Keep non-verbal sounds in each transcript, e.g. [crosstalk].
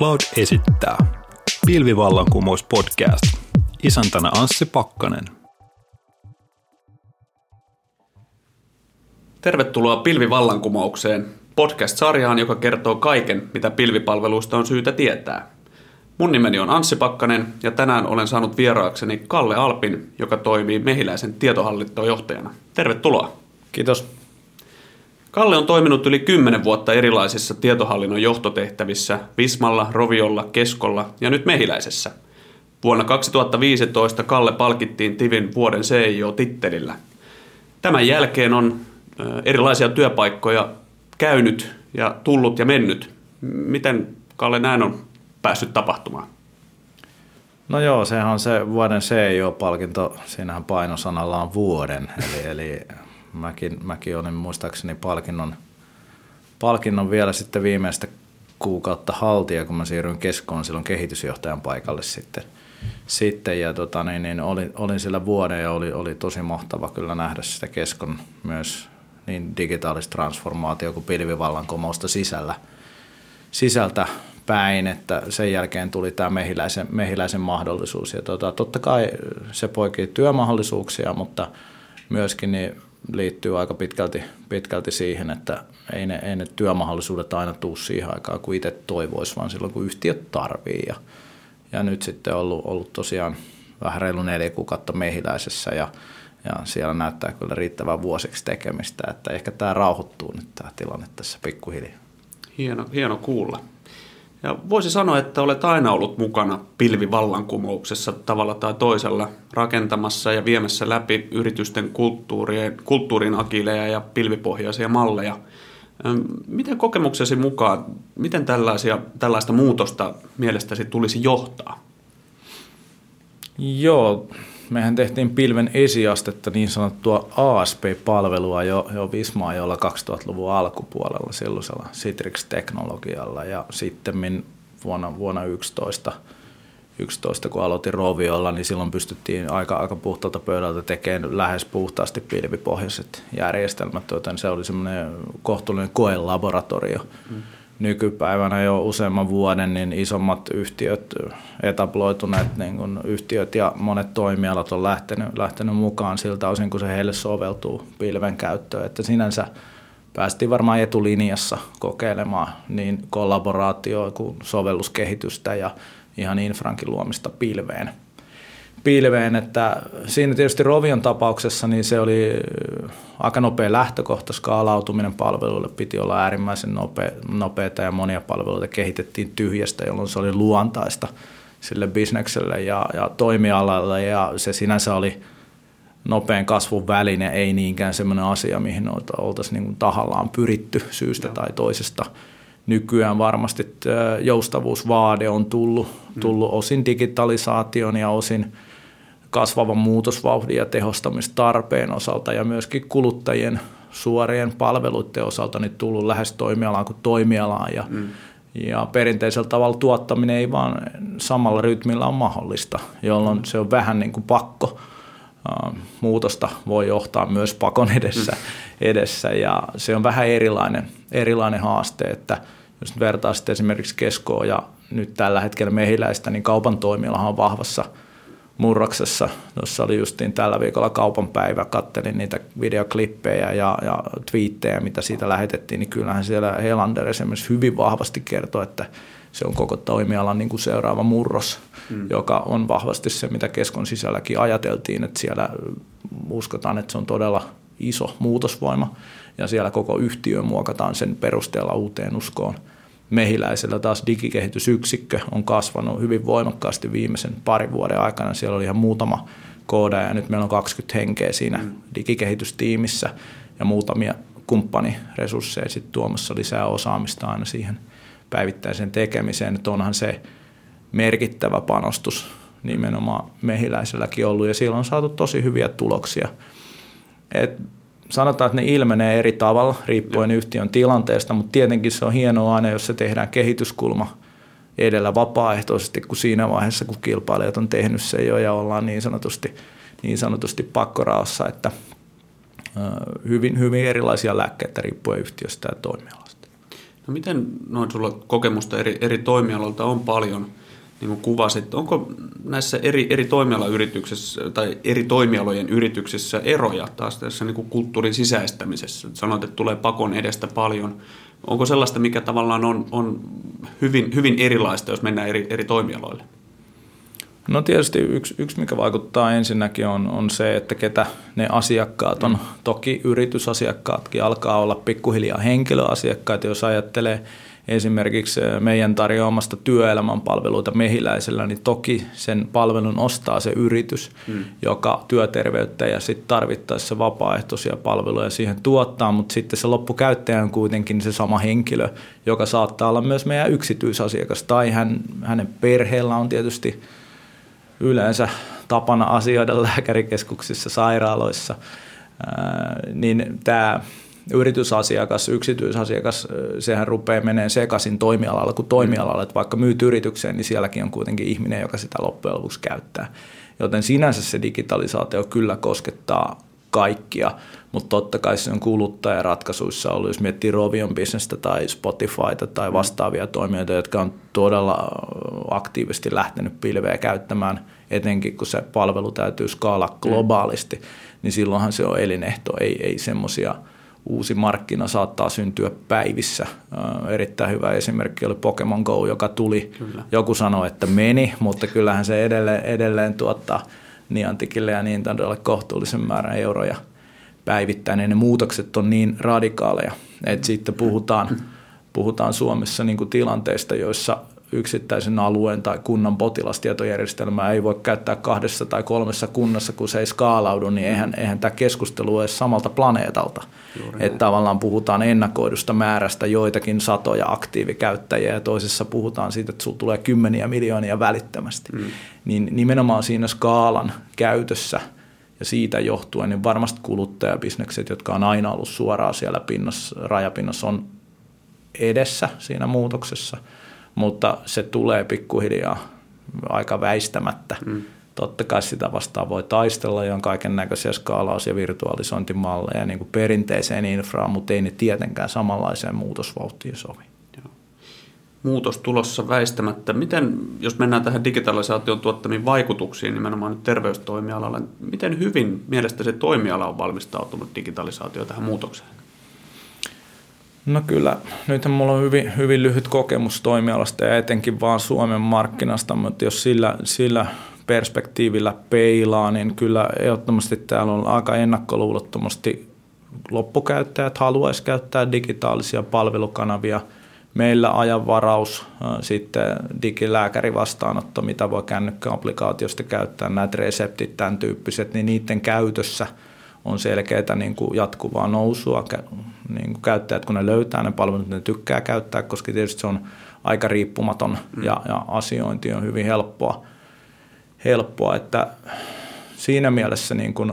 Cloud esittää Pilvivallankumous podcast. Isäntänä Anssi Pakkanen. Tervetuloa Pilvivallankumoukseen, podcast-sarjaan, joka kertoo kaiken, mitä pilvipalveluista on syytä tietää. Mun nimeni on Anssi Pakkanen ja tänään olen saanut vieraakseni Kalle Alpin, joka toimii Mehiläisen tietohallintojohtajana. Tervetuloa. Kiitos. Kalle on toiminut yli 10 vuotta erilaisissa tietohallinnon johtotehtävissä Vismalla, Roviolla, Keskolla ja nyt Mehiläisessä. Vuonna 2015 Kalle palkittiin Tivin vuoden CIO-tittelillä. Tämän jälkeen on erilaisia työpaikkoja käynyt ja tullut ja mennyt. Miten Kalle näin on päässyt tapahtumaan? No joo, sehän on se vuoden CIO-palkinto, siinähän painosanalla on vuoden, eli, eli mäkin, mäkin olin muistaakseni palkinnon, palkinnon vielä sitten viimeistä kuukautta haltia, kun mä siirryin keskoon silloin kehitysjohtajan paikalle sitten. sitten ja tota, niin, niin olin, olin sillä vuoden ja oli, oli tosi mahtava kyllä nähdä sitä keskon myös niin digitaalista transformaatio kuin pilvivallankumousta sisällä, sisältä päin, että sen jälkeen tuli tämä mehiläisen, mehiläisen mahdollisuus. Ja tota, totta kai se poikii työmahdollisuuksia, mutta myöskin niin liittyy aika pitkälti, pitkälti siihen, että ei ne, ei ne työmahdollisuudet aina tuu siihen aikaan, kun itse toivoisi, vaan silloin, kun yhtiöt tarvii. Ja, ja nyt sitten ollut, ollut tosiaan vähän reilu neljä kuukautta mehiläisessä ja, ja siellä näyttää kyllä riittävän vuosiksi tekemistä, että ehkä tämä rauhoittuu nyt tämä tilanne tässä pikkuhiljaa. Hieno, hieno kuulla. Ja voisi sanoa, että olet aina ollut mukana pilvivallankumouksessa tavalla tai toisella rakentamassa ja viemässä läpi yritysten kulttuurin akileja ja pilvipohjaisia malleja. Miten kokemuksesi mukaan, miten tällaisia, tällaista muutosta mielestäsi tulisi johtaa? Joo, mehän tehtiin pilven esiastetta niin sanottua ASP-palvelua jo, jo Vismaajolla 2000-luvun alkupuolella silloisella Citrix-teknologialla ja sitten vuonna, vuonna 11, 11, kun aloitin Roviolla, niin silloin pystyttiin aika, aika puhtaalta pöydältä tekemään lähes puhtaasti pilvipohjaiset järjestelmät, joten se oli semmoinen kohtuullinen koelaboratorio. Mm nykypäivänä jo useamman vuoden niin isommat yhtiöt, etabloituneet niin kuin yhtiöt ja monet toimialat on lähtenyt, lähtenyt mukaan siltä osin, kun se heille soveltuu pilven käyttöön. Että sinänsä päästiin varmaan etulinjassa kokeilemaan niin kollaboraatioa kuin sovelluskehitystä ja ihan infrankin luomista pilveen pilveen, että siinä tietysti Rovion tapauksessa niin se oli aika nopea lähtökohta, skaalautuminen palveluille piti olla äärimmäisen nopea, nopeata ja monia palveluita kehitettiin tyhjästä, jolloin se oli luontaista sille bisnekselle ja, ja toimialalle ja se sinänsä oli nopean kasvun väline, ei niinkään semmoinen asia, mihin oltaisiin niin tahallaan pyritty syystä Joo. tai toisesta. Nykyään varmasti joustavuusvaade on tullut, tullut osin digitalisaation ja osin – kasvavan muutosvauhdin ja tehostamistarpeen osalta ja myöskin kuluttajien suorien palveluiden osalta niin tullut lähes toimialaan kuin toimialaan ja, mm. ja perinteisellä tavalla tuottaminen ei vaan samalla rytmillä on mahdollista, jolloin se on vähän niin kuin pakko. Muutosta voi johtaa myös pakon edessä, mm. edessä ja se on vähän erilainen, erilainen haaste, että jos vertaa sitten esimerkiksi keskoa ja nyt tällä hetkellä mehiläistä, niin kaupan toimialahan on vahvassa – murroksessa. Tuossa oli justiin tällä viikolla kaupan päivä, kattelin niitä videoklippejä ja, ja twiittejä, mitä siitä lähetettiin, niin kyllähän siellä Helander esimerkiksi hyvin vahvasti kertoi, että se on koko toimialan niin kuin seuraava murros, mm. joka on vahvasti se, mitä keskon sisälläkin ajateltiin, että siellä uskotaan, että se on todella iso muutosvoima ja siellä koko yhtiö muokataan sen perusteella uuteen uskoon – Mehiläisellä taas digikehitysyksikkö on kasvanut hyvin voimakkaasti viimeisen parin vuoden aikana. Siellä oli ihan muutama kooda ja nyt meillä on 20 henkeä siinä mm. digikehitystiimissä ja muutamia kumppaniresursseja sitten tuomassa lisää osaamista aina siihen päivittäiseen tekemiseen. Että onhan se merkittävä panostus nimenomaan mehiläiselläkin ollut ja siellä on saatu tosi hyviä tuloksia. Et sanotaan, että ne ilmenee eri tavalla riippuen yhtiön tilanteesta, mutta tietenkin se on hienoa aina, jos se tehdään kehityskulma edellä vapaaehtoisesti, kun siinä vaiheessa, kun kilpailijat on tehnyt se jo ja ollaan niin sanotusti, niin sanotusti pakkoraossa, että hyvin, hyvin erilaisia lääkkeitä riippuen yhtiöstä ja toimialasta. No miten noin sulla kokemusta eri, eri toimialoilta on paljon, niin kuin kuvasit. Onko näissä eri, eri toimialayrityksissä tai eri toimialojen yrityksissä eroja taas tässä niin kuin kulttuurin sisäistämisessä? Sanoit, että tulee pakon edestä paljon. Onko sellaista, mikä tavallaan on, on hyvin, hyvin erilaista, jos mennään eri, eri toimialoille? No tietysti yksi, yksi mikä vaikuttaa ensinnäkin on, on se, että ketä ne asiakkaat on. Toki yritysasiakkaatkin alkaa olla pikkuhiljaa henkilöasiakkaita, jos ajattelee esimerkiksi meidän tarjoamasta työelämän palveluita mehiläisellä, niin toki sen palvelun ostaa se yritys, mm. joka työterveyttä ja sitten tarvittaessa vapaaehtoisia palveluja siihen tuottaa, mutta sitten se loppukäyttäjä on kuitenkin se sama henkilö, joka saattaa olla myös meidän yksityisasiakas tai hän, hänen perheellä on tietysti yleensä tapana asioida lääkärikeskuksissa, sairaaloissa, ää, niin tämä yritysasiakas, yksityisasiakas, sehän rupeaa meneen sekaisin toimialalla kuin toimialalla, että vaikka myyt yritykseen, niin sielläkin on kuitenkin ihminen, joka sitä loppujen lopuksi käyttää. Joten sinänsä se digitalisaatio kyllä koskettaa kaikkia, mutta totta kai se on kuluttajaratkaisuissa ollut, jos miettii Rovion bisnestä tai Spotifyta tai vastaavia toimijoita, jotka on todella aktiivisesti lähtenyt pilveä käyttämään, etenkin kun se palvelu täytyy skaala globaalisti, niin silloinhan se on elinehto, ei, ei semmoisia – uusi markkina saattaa syntyä päivissä. Erittäin hyvä esimerkki oli Pokemon Go, joka tuli. Kyllä. Joku sanoi, että meni, mutta kyllähän se edelleen, edelleen tuottaa Niantikille ja Nintendolle kohtuullisen määrän euroja päivittäin. Ja ne muutokset on niin radikaaleja, että sitten puhutaan, puhutaan Suomessa niin kuin tilanteista, joissa yksittäisen alueen tai kunnan potilastietojärjestelmää ei voi käyttää kahdessa tai kolmessa kunnassa, kun se ei skaalaudu, niin eihän, eihän tämä keskustelu ole samalta planeetalta. Juuri että tavallaan puhutaan ennakoidusta määrästä joitakin satoja aktiivikäyttäjiä ja toisessa puhutaan siitä, että sinulla tulee kymmeniä miljoonia välittömästi. Mm. Niin nimenomaan siinä skaalan käytössä ja siitä johtuen, niin varmasti kuluttajabisnekset, jotka on aina ollut suoraan siellä pinnassa, rajapinnassa, on edessä siinä muutoksessa – mutta se tulee pikkuhiljaa aika väistämättä. Mm. Totta kai sitä vastaan voi taistella ja on kaiken näköisiä skaalaus- ja virtualisointimalleja niin kuin perinteiseen infraan, mutta ei ne tietenkään samanlaiseen muutosvauhtiin sovi. Muutos tulossa väistämättä. Miten, jos mennään tähän digitalisaation tuottamiin vaikutuksiin nimenomaan nyt terveystoimialalla, miten hyvin mielestä se toimiala on valmistautunut digitalisaatio tähän muutokseen? No kyllä, nythän mulla on hyvin, hyvin lyhyt kokemus toimialasta ja etenkin vaan Suomen markkinasta, mutta jos sillä, sillä perspektiivillä peilaa, niin kyllä ehdottomasti täällä on aika ennakkoluulottomasti loppukäyttäjät haluaisi käyttää digitaalisia palvelukanavia. Meillä ajanvaraus, sitten digilääkärivastaanotto, mitä voi kännykkäapplikaatiosta käyttää, näitä reseptit, tämän tyyppiset, niin niiden käytössä – on selkeää niin kuin jatkuvaa nousua. Niin kuin käyttäjät, kun ne löytää ne palvelut, ne tykkää käyttää, koska tietysti se on aika riippumaton mm. ja, ja asiointi on hyvin helppoa. helppoa että siinä mielessä niin kuin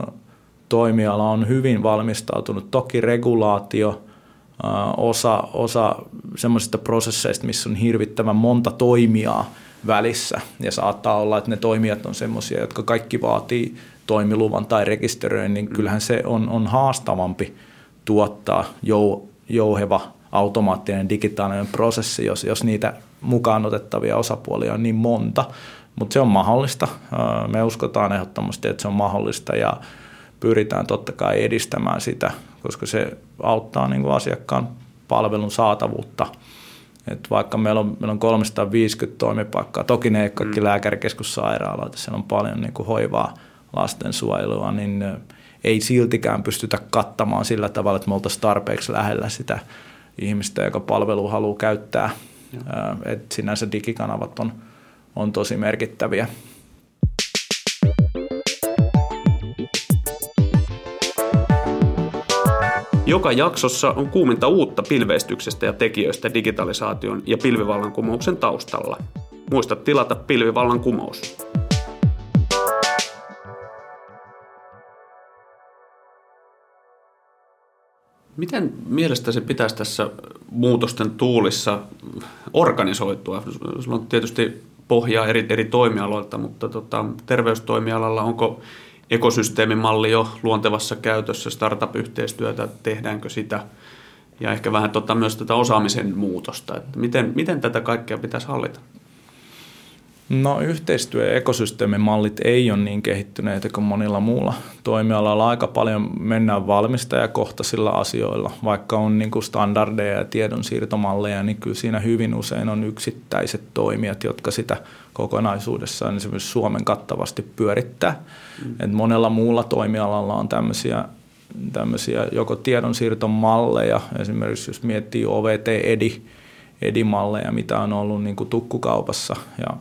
toimiala on hyvin valmistautunut. Toki regulaatio, osa, osa semmoisista prosesseista, missä on hirvittävän monta toimijaa välissä. Ja saattaa olla, että ne toimijat on semmoisia, jotka kaikki vaatii toimiluvan tai rekisteröinnin, niin mm. kyllähän se on, on haastavampi tuottaa jou, jouheva automaattinen digitaalinen prosessi, jos, jos niitä mukaan otettavia osapuolia on niin monta. Mutta se on mahdollista. Me uskotaan ehdottomasti, että se on mahdollista ja pyritään totta kai edistämään sitä, koska se auttaa niin kuin asiakkaan palvelun saatavuutta. Et vaikka meillä on, meillä on 350 toimipaikkaa, toki ne ei kaikki mm. lääkärikeskussairaaloita, siellä on paljon niin kuin hoivaa – lastensuojelua, niin ei siltikään pystytä kattamaan sillä tavalla, että me oltaisiin tarpeeksi lähellä sitä ihmistä, joka palvelu haluaa käyttää. Et sinänsä digikanavat on, on tosi merkittäviä. Joka jaksossa on kuuminta uutta pilveistyksestä ja tekijöistä digitalisaation ja pilvivallankumouksen taustalla. Muista tilata pilvivallankumous. Miten mielestäsi pitäisi tässä muutosten tuulissa organisoitua? Sulla on tietysti pohjaa eri, eri toimialoilta, mutta tota, terveystoimialalla onko ekosysteemimalli jo luontevassa käytössä, startup-yhteistyötä, tehdäänkö sitä? ja ehkä vähän tota, myös tätä osaamisen muutosta. Että miten, miten tätä kaikkea pitäisi hallita? No yhteistyö- ja ekosysteemimallit ei ole niin kehittyneitä kuin monilla muulla toimialalla. Aika paljon mennään valmistajakohtaisilla asioilla. Vaikka on niin kuin standardeja ja tiedonsiirtomalleja, niin kyllä siinä hyvin usein on yksittäiset toimijat, jotka sitä kokonaisuudessaan esimerkiksi Suomen kattavasti pyörittää. Mm. Et monella muulla toimialalla on tämmöisiä tämmöisiä joko tiedonsiirtomalleja, esimerkiksi jos miettii OVT-EDI, EDI-malleja, mitä on ollut niin kuin tukkukaupassa ja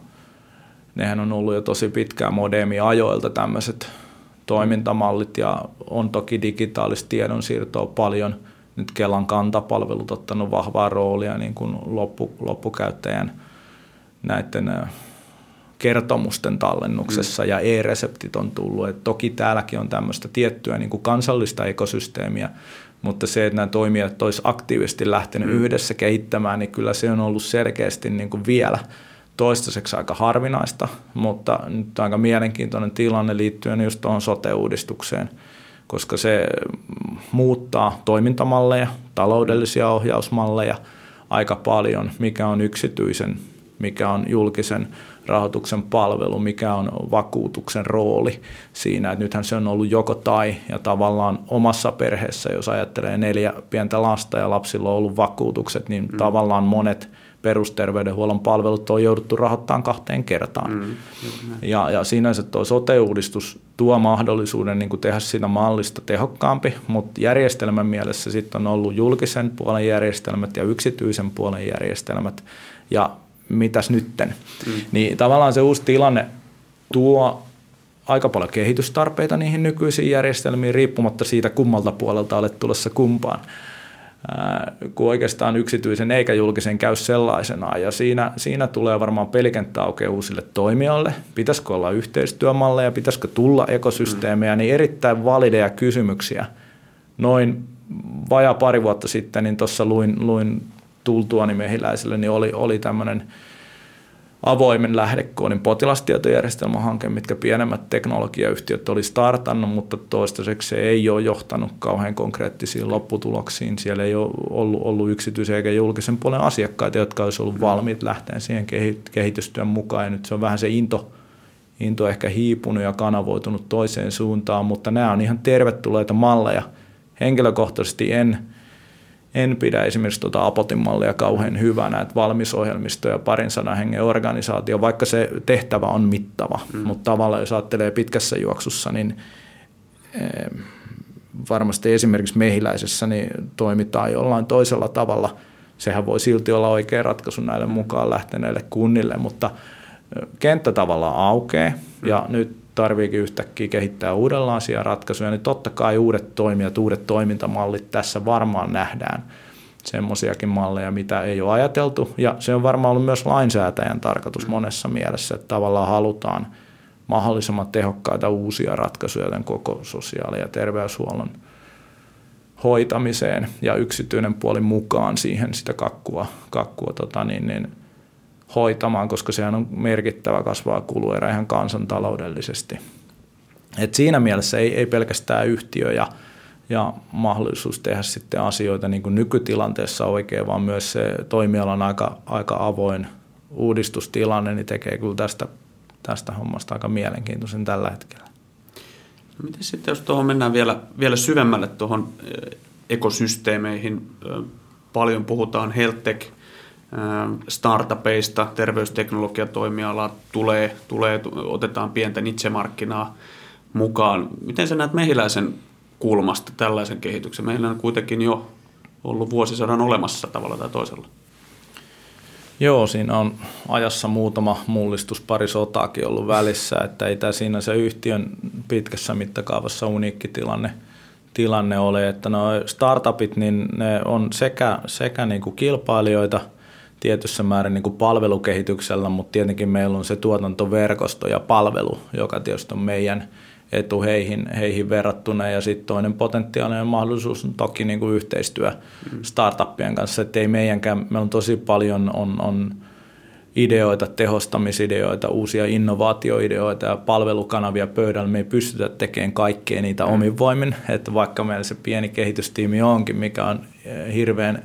nehän on ollut jo tosi pitkään modeemi-ajoilta tämmöiset toimintamallit ja on toki digitaalista tiedonsiirtoa paljon. Nyt Kelan kantapalvelut ottanut vahvaa roolia niin kuin loppu, loppukäyttäjän näiden kertomusten tallennuksessa mm. ja e-reseptit on tullut. Et toki täälläkin on tämmöistä tiettyä niin kuin kansallista ekosysteemiä, mutta se, että nämä toimijat olisivat aktiivisesti lähtenyt mm. yhdessä kehittämään, niin kyllä se on ollut selkeästi niin kuin vielä – toistaiseksi aika harvinaista, mutta nyt aika mielenkiintoinen tilanne liittyen just tuohon sote-uudistukseen, koska se muuttaa toimintamalleja, taloudellisia ohjausmalleja aika paljon, mikä on yksityisen, mikä on julkisen rahoituksen palvelu, mikä on vakuutuksen rooli siinä, että nythän se on ollut joko tai ja tavallaan omassa perheessä, jos ajattelee neljä pientä lasta ja lapsilla on ollut vakuutukset, niin mm. tavallaan monet – perusterveydenhuollon palvelut on jouduttu rahoittamaan kahteen kertaan. Mm, ja, ja sinänsä tuo sote-uudistus tuo mahdollisuuden niin kuin tehdä siitä mallista tehokkaampi, mutta järjestelmän mielessä sitten on ollut julkisen puolen järjestelmät ja yksityisen puolen järjestelmät. Ja mitäs nytten? Mm. Niin tavallaan se uusi tilanne tuo aika paljon kehitystarpeita niihin nykyisiin järjestelmiin, riippumatta siitä kummalta puolelta olet tulossa kumpaan kun oikeastaan yksityisen eikä julkisen käy sellaisenaan. Ja siinä, siinä tulee varmaan pelikenttä aukeaa uusille toimijoille. Pitäisikö olla yhteistyömalleja, pitäisikö tulla ekosysteemejä, niin erittäin valideja kysymyksiä. Noin vajaa pari vuotta sitten, niin tuossa luin, luin tultuani mehiläiselle, niin oli, oli tämmöinen – avoimen lähdekoodin potilastietojärjestelmähanke, mitkä pienemmät teknologiayhtiöt oli startannut, mutta toistaiseksi se ei ole johtanut kauhean konkreettisiin lopputuloksiin. Siellä ei ole ollut, ollut yksityisen eikä julkisen puolen asiakkaita, jotka olisi ollut valmiit lähteä siihen kehitystyön mukaan. Ja nyt se on vähän se into, into ehkä hiipunut ja kanavoitunut toiseen suuntaan, mutta nämä on ihan tervetulleita malleja. Henkilökohtaisesti en – en pidä esimerkiksi tuota Apotin mallia kauhean hyvänä, että valmisohjelmisto ja parin sadan hengen organisaatio, vaikka se tehtävä on mittava, mm. mutta tavallaan jos ajattelee pitkässä juoksussa, niin eh, varmasti esimerkiksi mehiläisessä niin toimitaan jollain toisella tavalla. Sehän voi silti olla oikea ratkaisu näille mukaan lähteneille kunnille, mutta eh, kenttä tavallaan aukeaa ja mm. nyt tarviikin yhtäkkiä kehittää uudenlaisia ratkaisuja, niin totta kai uudet toimijat, uudet toimintamallit tässä varmaan nähdään. Semmoisiakin malleja, mitä ei ole ajateltu. Ja se on varmaan ollut myös lainsäätäjän tarkoitus monessa mielessä, että tavallaan halutaan mahdollisimman tehokkaita uusia ratkaisuja tämän koko sosiaali- ja terveyshuollon hoitamiseen. Ja yksityinen puoli mukaan siihen sitä kakkua, kakkua tota niin, niin hoitamaan, koska sehän on merkittävä kasvaa kuluerä ihan kansantaloudellisesti. Et siinä mielessä ei, ei pelkästään yhtiö ja, ja mahdollisuus tehdä sitten asioita niin kuin nykytilanteessa oikein, vaan myös se toimialan aika, aika avoin uudistustilanne niin tekee kyllä tästä, tästä hommasta aika mielenkiintoisen tällä hetkellä. No miten sitten, jos tuohon mennään vielä, vielä syvemmälle tuohon ekosysteemeihin, paljon puhutaan health tech startupeista, terveysteknologiatoimialaa tulee, tulee, otetaan pientä niche-markkinaa mukaan. Miten sä näet mehiläisen kulmasta tällaisen kehityksen? Meillä on kuitenkin jo ollut vuosisadan olemassa tavalla tai toisella. Joo, siinä on ajassa muutama mullistus, pari sotaakin ollut välissä, että ei tämä siinä se yhtiön pitkässä mittakaavassa uniikki tilanne, tilanne ole, että no startupit, niin ne on sekä, sekä niin kuin kilpailijoita – tietyssä määrin niin kuin palvelukehityksellä, mutta tietenkin meillä on se tuotantoverkosto ja palvelu, joka tietysti on meidän etu heihin, heihin verrattuna. Ja sitten toinen potentiaalinen mahdollisuus on toki niin kuin yhteistyö mm. startuppien kanssa, että ei meidänkään, meillä on tosi paljon on, on ideoita, tehostamisideoita, uusia innovaatioideoita ja palvelukanavia pöydällä. Me ei pystytä tekemään kaikkea niitä mm. omin voimin, että vaikka meillä se pieni kehitystiimi onkin, mikä on eh, hirveän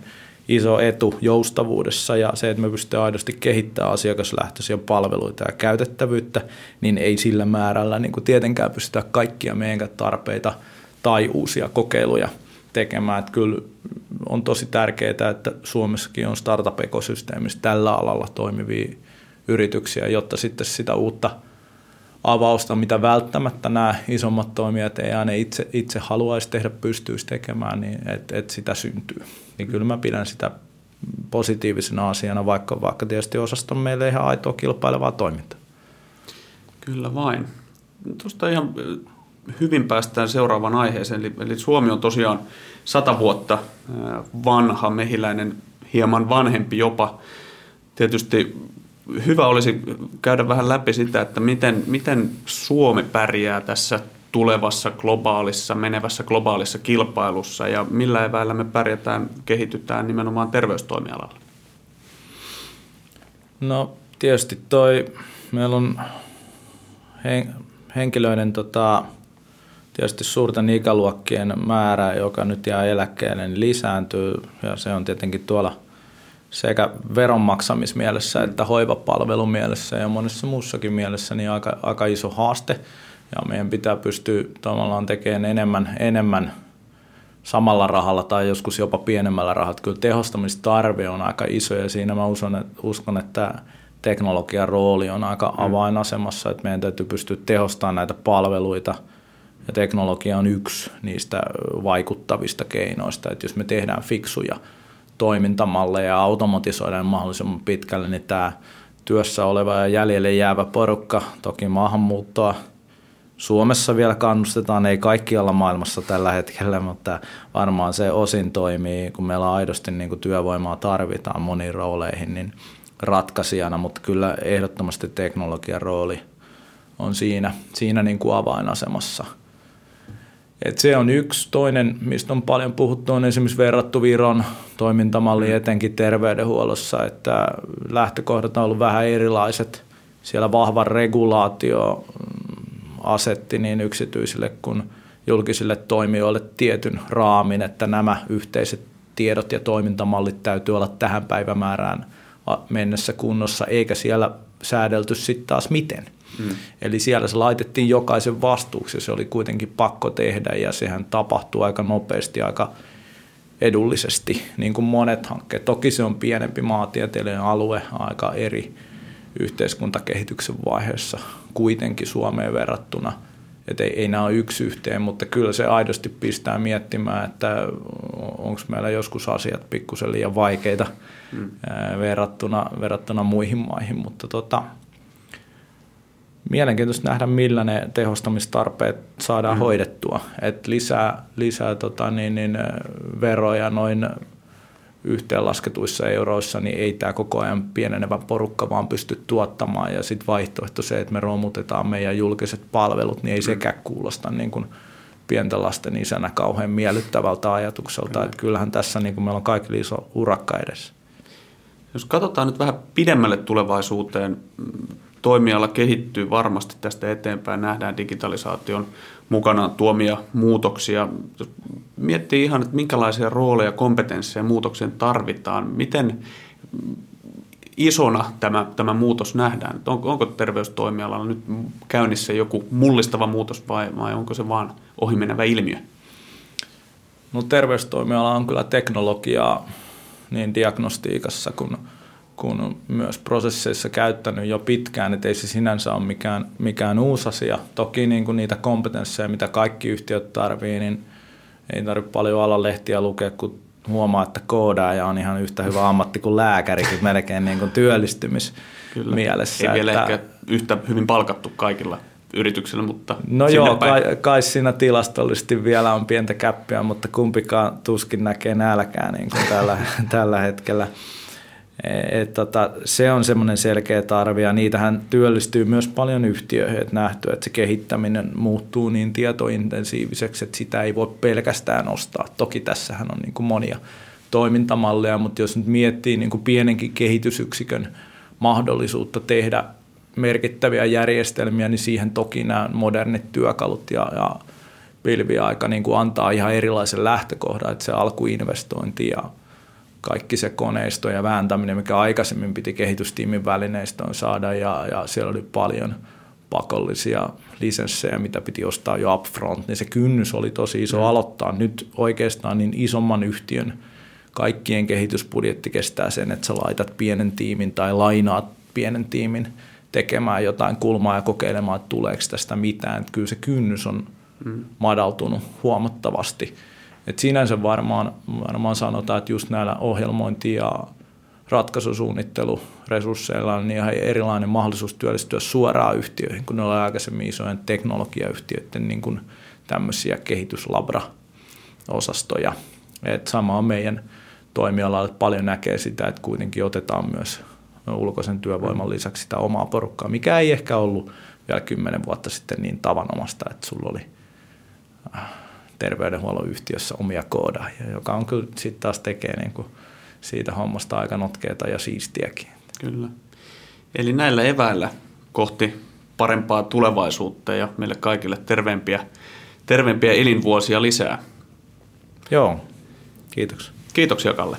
iso etu joustavuudessa ja se, että me pystytään aidosti kehittämään asiakaslähtöisiä palveluita ja käytettävyyttä, niin ei sillä määrällä niin kuin tietenkään pystytä kaikkia meidän tarpeita tai uusia kokeiluja tekemään. Että kyllä on tosi tärkeää, että Suomessakin on startup-ekosysteemissä tällä alalla toimivia yrityksiä, jotta sitten sitä uutta avausta, mitä välttämättä nämä isommat toimijat ei aina itse, itse haluaisi tehdä, pystyisi tekemään, niin että et sitä syntyy. Niin kyllä mä pidän sitä positiivisena asiana, vaikka, vaikka tietysti osasta on meille ihan aitoa kilpailevaa toimintaa. Kyllä vain. Tuosta ihan hyvin päästään seuraavaan aiheeseen. Eli, eli Suomi on tosiaan sata vuotta vanha mehiläinen, hieman vanhempi jopa. Tietysti hyvä olisi käydä vähän läpi sitä, että miten, miten Suomi pärjää tässä tulevassa globaalissa, menevässä globaalissa kilpailussa ja millä eväillä me pärjätään, kehitytään nimenomaan terveystoimialalla? No tietysti toi, meillä on henkilöiden tota, tietysti suurten ikäluokkien määrä, joka nyt jää eläkkeelle, niin lisääntyy ja se on tietenkin tuolla sekä veronmaksamismielessä että hoivapalvelumielessä ja monessa muussakin mielessä niin aika, aika iso haaste. Ja meidän pitää pystyä tavallaan tekemään enemmän, enemmän samalla rahalla tai joskus jopa pienemmällä rahalla. Kyllä tehostamistarve on aika iso ja siinä mä uskon, että, uskon, että teknologian rooli on aika mm. avainasemassa, että meidän täytyy pystyä tehostamaan näitä palveluita – ja teknologia on yksi niistä vaikuttavista keinoista, että jos me tehdään fiksuja toimintamalleja ja automatisoidaan mahdollisimman pitkälle, niin tämä työssä oleva ja jäljelle jäävä porukka, toki maahanmuuttoa Suomessa vielä kannustetaan, ei kaikkialla maailmassa tällä hetkellä, mutta varmaan se osin toimii, kun meillä aidosti niin kuin työvoimaa tarvitaan moniin rooleihin, niin ratkaisijana, mutta kyllä ehdottomasti teknologian rooli on siinä, siinä niin kuin avainasemassa – et se on yksi. Toinen, mistä on paljon puhuttu, on esimerkiksi verrattu Viron toimintamalli mm. etenkin terveydenhuollossa, että lähtökohdat on ollut vähän erilaiset. Siellä vahva regulaatio mm, asetti niin yksityisille kuin julkisille toimijoille tietyn raamin, että nämä yhteiset tiedot ja toimintamallit täytyy olla tähän päivämäärään mennessä kunnossa, eikä siellä säädelty sitten taas miten – Mm. Eli siellä se laitettiin jokaisen vastuuksi ja se oli kuitenkin pakko tehdä ja sehän tapahtui aika nopeasti, aika edullisesti, niin kuin monet hankkeet. Toki se on pienempi maantieteellinen alue, aika eri yhteiskuntakehityksen vaiheessa kuitenkin Suomeen verrattuna. Että ei, ei nämä ole yksi yhteen, mutta kyllä se aidosti pistää miettimään, että onko meillä joskus asiat pikkusen liian vaikeita mm. verrattuna, verrattuna muihin maihin, mutta tota, mielenkiintoista nähdä, millä ne tehostamistarpeet saadaan mm. hoidettua. Et lisää lisää tota, niin, niin, veroja noin yhteenlasketuissa euroissa, niin ei tämä koko ajan pienenevä porukka vaan pysty tuottamaan. Ja sitten vaihtoehto se, että me romutetaan meidän julkiset palvelut, niin ei mm. sekään kuulosta niin kuin pienten lasten isänä kauhean miellyttävältä ajatukselta. Mm. Että kyllähän tässä niin kuin meillä on kaikki iso urakka edessä. Jos katsotaan nyt vähän pidemmälle tulevaisuuteen, toimiala kehittyy varmasti tästä eteenpäin, nähdään digitalisaation mukana tuomia muutoksia. Miettii ihan, että minkälaisia rooleja, kompetensseja muutoksen tarvitaan, miten isona tämä, tämä muutos nähdään? On, onko terveystoimialalla nyt käynnissä joku mullistava muutos vai, vai onko se vaan ohimenevä ilmiö? No terveystoimiala on kyllä teknologiaa niin diagnostiikassa kuin kun myös prosesseissa käyttänyt jo pitkään, että ei se sinänsä ole mikään, mikään uusi asia. Toki niin kuin niitä kompetensseja, mitä kaikki yhtiöt tarvii, niin ei tarvitse paljon alalehtiä lukea, kun huomaa, että koodaaja on ihan yhtä hyvä ammatti kuin lääkärikin melkein niin kuin työllistymismielessä. Ei vielä että, ehkä yhtä hyvin palkattu kaikilla yrityksillä, mutta No joo, kai, kai siinä tilastollisesti vielä on pientä käppiä, mutta kumpikaan tuskin näkee nälkää niin kuin tällä, [laughs] tällä hetkellä. Et tota, se on semmoinen selkeä tarve ja niitähän työllistyy myös paljon yhtiöihin, että nähty, että se kehittäminen muuttuu niin tietointensiiviseksi, että sitä ei voi pelkästään ostaa. Toki tässähän on niin kuin monia toimintamalleja, mutta jos nyt miettii niin kuin pienenkin kehitysyksikön mahdollisuutta tehdä merkittäviä järjestelmiä, niin siihen toki nämä modernit työkalut ja, ja pilviaika niin kuin antaa ihan erilaisen lähtökohdan, että se alkuinvestointi ja kaikki se koneisto ja vääntäminen, mikä aikaisemmin piti kehitystiimin välineistöön saada ja, ja siellä oli paljon pakollisia lisenssejä, mitä piti ostaa jo upfront, niin se kynnys oli tosi iso mm. aloittaa. Nyt oikeastaan niin isomman yhtiön kaikkien kehitysbudjetti kestää sen, että sä laitat pienen tiimin tai lainaat pienen tiimin tekemään jotain kulmaa ja kokeilemaan, että tuleeko tästä mitään. Että kyllä se kynnys on mm. madaltunut huomattavasti. Et sinänsä varmaan, varmaan sanotaan, että just näillä ohjelmointi- ja ratkaisusuunnitteluresursseilla on niin ihan erilainen mahdollisuus työllistyä suoraan yhtiöihin, kun ne oli aikaisemmin isojen teknologiayhtiöiden niin kuin tämmöisiä kehityslabra-osastoja. Et sama on meidän toimialalla, että paljon näkee sitä, että kuitenkin otetaan myös ulkoisen työvoiman lisäksi sitä omaa porukkaa, mikä ei ehkä ollut vielä kymmenen vuotta sitten niin tavanomasta, että sulla oli äh, terveydenhuollon yhtiössä omia koodaajia, joka on kyllä sitten taas tekee niin kuin siitä hommasta aika notkeeta ja siistiäkin. Kyllä. Eli näillä eväillä kohti parempaa tulevaisuutta ja meille kaikille terveempiä, terveempiä elinvuosia lisää. Joo, kiitoksia. Kiitoksia Kalle.